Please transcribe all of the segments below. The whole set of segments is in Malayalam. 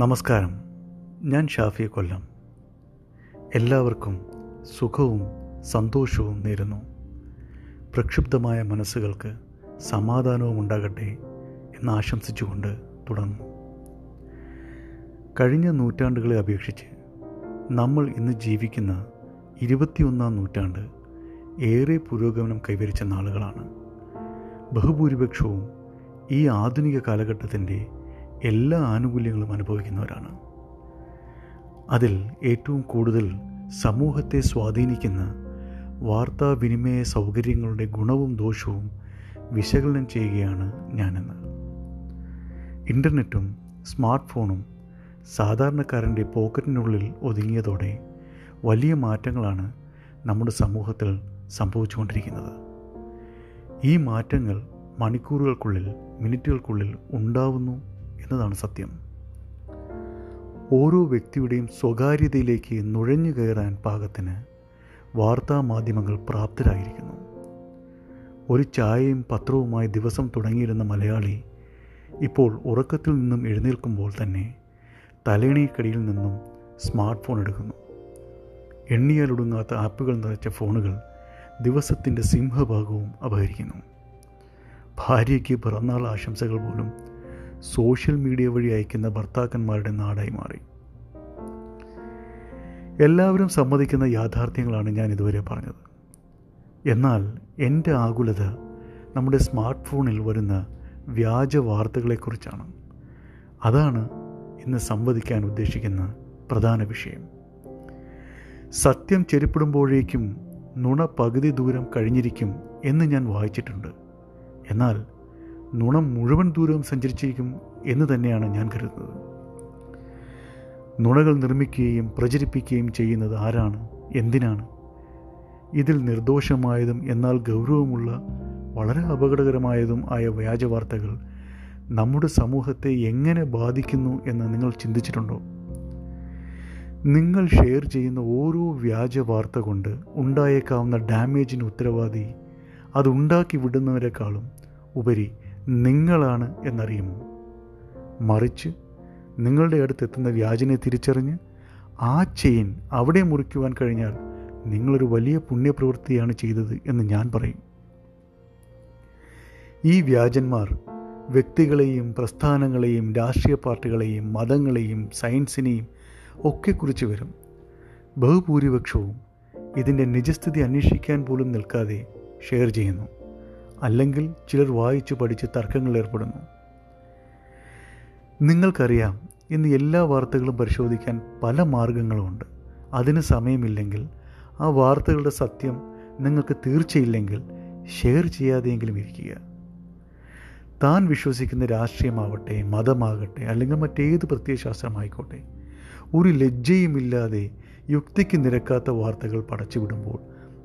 നമസ്കാരം. ഞാൻ ഷാഫി കൊല്ലം. എല്ലാവർക്കും സുഖവും സന്തോഷവും നേരുന്നു. പ്രക്ഷുബ്ധമായ മനസ്സുകൾക്ക് സമാധാനവും ഉണ്ടാകട്ടെ എന്ന് ആശംസിച്ചുകൊണ്ട് തുടങ്ങുന്നു. കഴിഞ്ഞ നൂറ്റാണ്ടുകളെ അപേക്ഷിച്ച് നമ്മൾ ഇന്ന് ജീവിക്കുന്ന ഇരുപത്തിയൊന്നാം നൂറ്റാണ്ട് ഏറെ പുരോഗമനം കൈവരിച്ച നാളുകളാണ്. ബഹുഭൂരിപക്ഷവും ഈ ആധുനിക കാലഘട്ടത്തിന്റെ എല്ലാ ആനുകൂല്യങ്ങളും അനുഭവിക്കുന്നവരാണ്. അതിൽ ഏറ്റവും കൂടുതൽ സമൂഹത്തെ സ്വാധീനിക്കുന്ന വാർത്താവിനിമയ സൗകര്യങ്ങളുടെ ഗുണവും ദോഷവും വിശകലനം ചെയ്യുകയാണ് ഞാനെന്ന്. ഇന്റർനെറ്റും സ്മാർട്ട് ഫോണും സാധാരണക്കാരന്റെ പോക്കറ്റിനുള്ളിൽ ഒതുങ്ങിയതോടെ വലിയ മാറ്റങ്ങളാണ് നമ്മുടെ സമൂഹത്തിൽ സംഭവിച്ചുകൊണ്ടിരിക്കുന്നത്. ഈ മാറ്റങ്ങൾ മണിക്കൂറുകൾക്കുള്ളിൽ മിനിറ്റുകൾക്കുള്ളിൽ ഉണ്ടാവുന്നു എന്നതാണ് സത്യം. ഓരോ വ്യക്തിയുടെയും സ്വകാര്യതയിലേക്ക് നുഴഞ്ഞു കയറാൻ പാകത്തിന് വാർത്താമാധ്യമങ്ങൾ പ്രാപ്തരായിരിക്കുന്നു. ഒരു ചായയും പത്രവുമായി ദിവസം തുടങ്ങിയിരുന്ന മലയാളി ഇപ്പോൾ ഉറക്കത്തിൽ നിന്നും എഴുന്നേൽക്കുമ്പോൾ തന്നെ തലേണിക്കടിയിൽ നിന്നും സ്മാർട്ട് ഫോൺ എടുക്കുന്നു. എണ്ണിയാലൊടുങ്ങാത്ത ആപ്പുകൾ നിറച്ച ഫോണുകൾ ദിവസത്തിന്റെ സിംഹഭാഗവും അപഹരിക്കുന്നു. ഭാര്യയ്ക്ക് പിറന്നാൾ ആശംസകൾ പോലും സോഷ്യൽ മീഡിയ വഴി അയക്കുന്ന ഭർത്താക്കന്മാരുടെ നാടായി മാറി. എല്ലാവരും സമ്മതിക്കുന്ന യാഥാർത്ഥ്യങ്ങളാണ് ഞാൻ ഇതുവരെ പറഞ്ഞത്. എന്നാൽ എന്റെ ആകുലത നമ്മുടെ സ്മാർട്ട് ഫോണിൽ വരുന്ന വ്യാജ വാർത്തകളെക്കുറിച്ചാണ്. അതാണ് ഇന്ന് സംവദിക്കാൻ ഉദ്ദേശിക്കുന്ന പ്രധാന വിഷയം. സത്യം ചെരുപ്പിടുമ്പോഴേക്കും നുണ പകുതി ദൂരം കഴിഞ്ഞിരിക്കും എന്ന് ഞാൻ വായിച്ചിട്ടുണ്ട്. എന്നാൽ നുണ മുഴുവൻ ദൂരവും സഞ്ചരിച്ചിരിക്കും എന്ന് തന്നെയാണ് ഞാൻ കരുതുന്നത്. നുണകൾ നിർമ്മിക്കുകയും പ്രചരിപ്പിക്കുകയും ചെയ്യുന്നത് ആരാണ്? എന്തിനാണ്? ഇതിൽ നിർദോഷമായതും എന്നാൽ ഗൗരവമുള്ള വളരെ അപകടകരമായതും ആയ വ്യാജ വാർത്തകൾ നമ്മുടെ സമൂഹത്തെ എങ്ങനെ ബാധിക്കുന്നു എന്ന് നിങ്ങൾ ചിന്തിച്ചിട്ടുണ്ടോ? നിങ്ങൾ ഷെയർ ചെയ്യുന്ന ഓരോ വ്യാജ വാർത്ത കൊണ്ട് ഉണ്ടായേക്കാവുന്ന ഡാമേജിന് ഉത്തരവാദി അതുണ്ടാക്കി വിടുന്നവരെക്കാളും ഉപരി നിങ്ങളാണ് എന്നറിയുമോ? മറിച്ച് നിങ്ങളുടെ അടുത്തെത്തുന്ന വ്യാജനെ തിരിച്ചറിഞ്ഞ് ആ ചെയിൻ അവിടെ മുറിക്കുവാൻ കഴിഞ്ഞാൽ നിങ്ങളൊരു വലിയ പുണ്യപ്രവൃത്തിയാണ് ചെയ്തത് എന്ന് ഞാൻ പറയും. ഈ വ്യാജന്മാർ വ്യക്തികളെയും പ്രസ്ഥാനങ്ങളെയും രാഷ്ട്രീയ പാർട്ടികളെയും മതങ്ങളെയും സയൻസിനെയും ഒക്കെ കുറിച്ച് വരും. ബഹുഭൂരിപക്ഷവും ഇതിന്റെ നിജസ്ഥിതി അന്വേഷിക്കാൻ പോലും നിൽക്കാതെ ഷെയർ ചെയ്യുന്നു. അല്ലെങ്കിൽ ചിലർ വായിച്ചു പഠിച്ച് തർക്കങ്ങൾ ഏർപ്പെടുന്നു. നിങ്ങൾക്കറിയാം ഇന്ന് എല്ലാ വാർത്തകളും പരിശോധിക്കാൻ പല മാർഗങ്ങളുമുണ്ട്. അതിന് സമയമില്ലെങ്കിൽ ആ വാർത്തകളുടെ സത്യം നിങ്ങൾക്ക് തീർച്ചയില്ലെങ്കിൽ ഷെയർ ചെയ്യാതെയെങ്കിലും ഇരിക്കുക. താൻ വിശ്വസിക്കുന്ന രാഷ്ട്രീയമാവട്ടെ മതമാകട്ടെ അല്ലെങ്കിൽ മറ്റേത് പ്രത്യയശാസ്ത്രമായിക്കോട്ടെ ഒരു ലജ്ജയുമില്ലാതെ യുക്തിക്ക് നിരക്കാത്ത വാർത്തകൾ പടച്ചുവിടുമ്പോൾ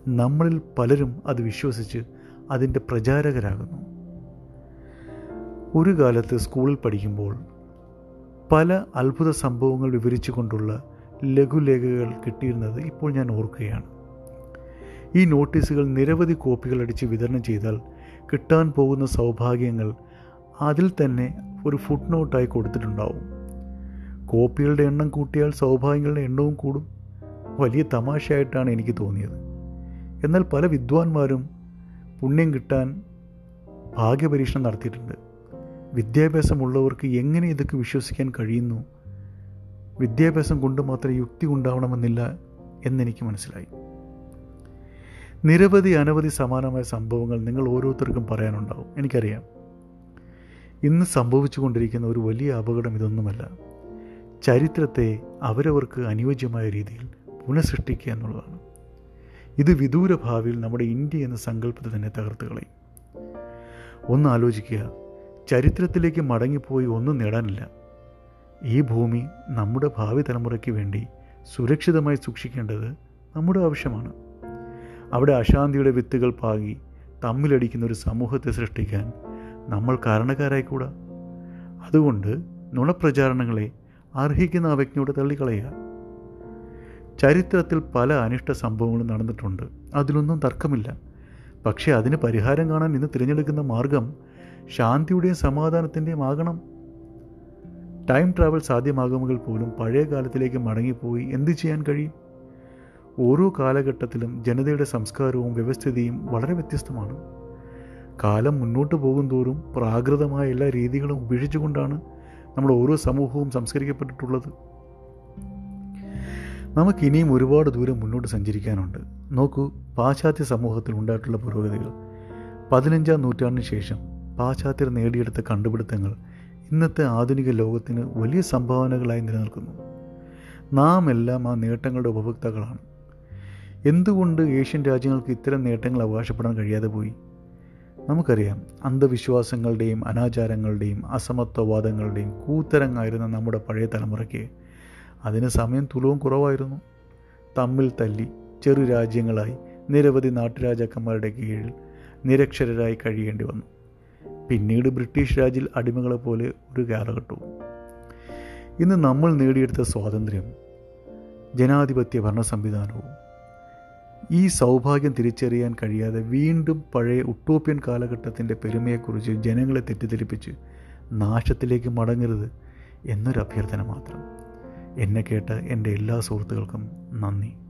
നമ്മളിൽ പലരും അത് വിശ്വസിച്ച് അതിന്റെ പ്രചാരകരാകുന്നു. ഒരു കാലത്ത് സ്കൂളിൽ പഠിക്കുമ്പോൾ പല അത്ഭുത സംഭവങ്ങൾ വിവരിച്ചുകൊണ്ടുള്ള ലഘുലേഖകൾ കിട്ടിയിരുന്നത് ഇപ്പോൾ ഞാൻ ഓർക്കുകയാണ്. ഈ നോട്ടീസുകൾ നിരവധി കോപ്പികൾ അടിച്ച് വിതരണം ചെയ്താൽ കിട്ടാൻ പോകുന്ന സൗഭാഗ്യങ്ങൾ അതിൽ തന്നെ ഒരു ഫുട് നോട്ടായി കൊടുത്തിട്ടുണ്ടാവും. കോപ്പികളുടെ എണ്ണം കൂട്ടിയാൽ സൗഭാഗ്യങ്ങളുടെ എണ്ണവും കൂടും. വലിയ തമാശയായിട്ടാണ് എനിക്ക് തോന്നിയത്. എന്നാൽ പല വിദ്വാൻമാരും പുണ്യം കിട്ടാൻ ഭാഗ്യപരീക്ഷണം നടത്തിയിട്ടുണ്ട്. വിദ്യാഭ്യാസമുള്ളവർക്ക് എങ്ങനെ ഇതൊക്കെ വിശ്വസിക്കാൻ കഴിയുന്നു? വിദ്യാഭ്യാസം കൊണ്ട് മാത്രമേ യുക്തി ഉണ്ടാവണമെന്നില്ല എന്നെനിക്ക് മനസ്സിലായി. നിരവധി അനവധി സമാനമായ സംഭവങ്ങൾ നിങ്ങൾ ഓരോരുത്തർക്കും പറയാനുണ്ടാവും. എനിക്കറിയാം. ഇന്ന് സംഭവിച്ചുകൊണ്ടിരിക്കുന്ന ഒരു വലിയ അപകടം ഇതൊന്നുമല്ല. ചരിത്രത്തെ അവരവർക്ക് അനുയോജ്യമായ രീതിയിൽ പുനഃസൃഷ്ടിക്കുക എന്നുള്ളതാണ്. ഇത് വിദൂര ഭാവിയിൽ നമ്മുടെ ഇന്ത്യ എന്ന സങ്കല്പത്തെ തന്നെ തകർത്ത് കളയും. ഒന്ന് ആലോചിക്കുക ചരിത്രത്തിലേക്ക് മടങ്ങിപ്പോയി ഒന്നും നേടാനില്ല. ഈ ഭൂമി നമ്മുടെ ഭാവി തലമുറയ്ക്ക് വേണ്ടി സുരക്ഷിതമായി സൂക്ഷിക്കേണ്ടത് നമ്മുടെ ആവശ്യമാണ്. അവിടെ അശാന്തിയുടെ വിത്തുകൾ പാകി തമ്മിലടിക്കുന്ന ഒരു സമൂഹത്തെ സൃഷ്ടിക്കാൻ നമ്മൾ കാരണക്കാരായിക്കൂടാ? അതുകൊണ്ട് നുണപ്രചാരണങ്ങളെ അർഹിക്കുന്ന അവജ്ഞയോട് തള്ളിക്കളയുക. ചരിത്രത്തിൽ പല അനിഷ്ട സംഭവങ്ങളും നടന്നിട്ടുണ്ട്. അതിലൊന്നും തർക്കമില്ല. പക്ഷേ അതിന് പരിഹാരം കാണാൻ ഇന്ന് തിരഞ്ഞെടുക്കുന്ന മാർഗം ശാന്തിയുടെയും സമാധാനത്തിന്റെയും ആകണം. ടൈം ട്രാവൽ സാധ്യമാകുമെങ്കിൽ പോലും പഴയ കാലത്തിലേക്ക് മടങ്ങിപ്പോയി എന്ത് ചെയ്യാൻ കഴിയും? ഓരോ കാലഘട്ടത്തിലും ജനതയുടെ സംസ്കാരവും വ്യവസ്ഥിതിയും വളരെ വ്യത്യസ്തമാണ്. കാലം മുന്നോട്ട് പോകും തോറും പ്രാകൃതമായ എല്ലാ രീതികളും ഉപേക്ഷിച്ചുകൊണ്ടാണ് നമ്മുടെ ഓരോ സമൂഹവും സംസ്കരിക്കപ്പെട്ടിട്ടുള്ളത്. നമുക്ക് ഇനിയും ഒരുപാട് ദൂരം മുന്നോട്ട് സഞ്ചരിക്കാനുണ്ട്. നോക്കൂ പാശ്ചാത്യ സമൂഹത്തിൽ ഉണ്ടായിട്ടുള്ള പുരോഗതികൾ. പതിനഞ്ചാം നൂറ്റാണ്ടിന് ശേഷം പാശ്ചാത്യർ നേടിയെടുത്ത കണ്ടുപിടുത്തങ്ങൾ ഇന്നത്തെ ആധുനിക ലോകത്തിന് വലിയ സംഭാവനകളായി നിലനിൽക്കുന്നു. നാം എല്ലാം ആ നേട്ടങ്ങളുടെ ഉപഭോക്താക്കളാണ്. എന്തുകൊണ്ട് ഏഷ്യൻ രാജ്യങ്ങൾക്ക് ഇത്തരം നേട്ടങ്ങൾ അവകാശപ്പെടാൻ കഴിയാതെ പോയി? നമുക്കറിയാം അന്ധവിശ്വാസങ്ങളുടെയും അനാചാരങ്ങളുടെയും അസമത്വവാദങ്ങളുടെയും കൂത്തരങ്ങായിരുന്ന നമ്മുടെ പഴയ തലമുറയ്ക്ക് അതിന് സമയം തുലവും കുറവായിരുന്നു. തമ്മിൽ തല്ലി ചെറു രാജ്യങ്ങളായി നിരവധി നാട്ടുരാജാക്കന്മാരുടെ കീഴിൽ നിരക്ഷരരായി കഴിയേണ്ടി വന്നു. പിന്നീട് ബ്രിട്ടീഷ് രാജിൽ അടിമകളെ പോലെ ഒരു കാലഘട്ടവും. ഇന്ന് നമ്മൾ നേടിയെടുത്ത സ്വാതന്ത്ര്യം ജനാധിപത്യ ഭരണ സംവിധാനവും ഈ സൗഭാഗ്യം തിരിച്ചറിയാൻ കഴിയാതെ വീണ്ടും പഴയ ഉട്ടോപ്യൻ കാലഘട്ടത്തിന്റെ പെരുമയെക്കുറിച്ച് ജനങ്ങളെ തെറ്റിദ്ധരിപ്പിച്ച് നാശത്തിലേക്ക് മടങ്ങരുത് എന്നൊരു അഭ്യർത്ഥന മാത്രം. എന്നെ കേട്ട എന്റെ എല്ലാ സുഹൃത്തുക്കൾക്കും നന്ദി.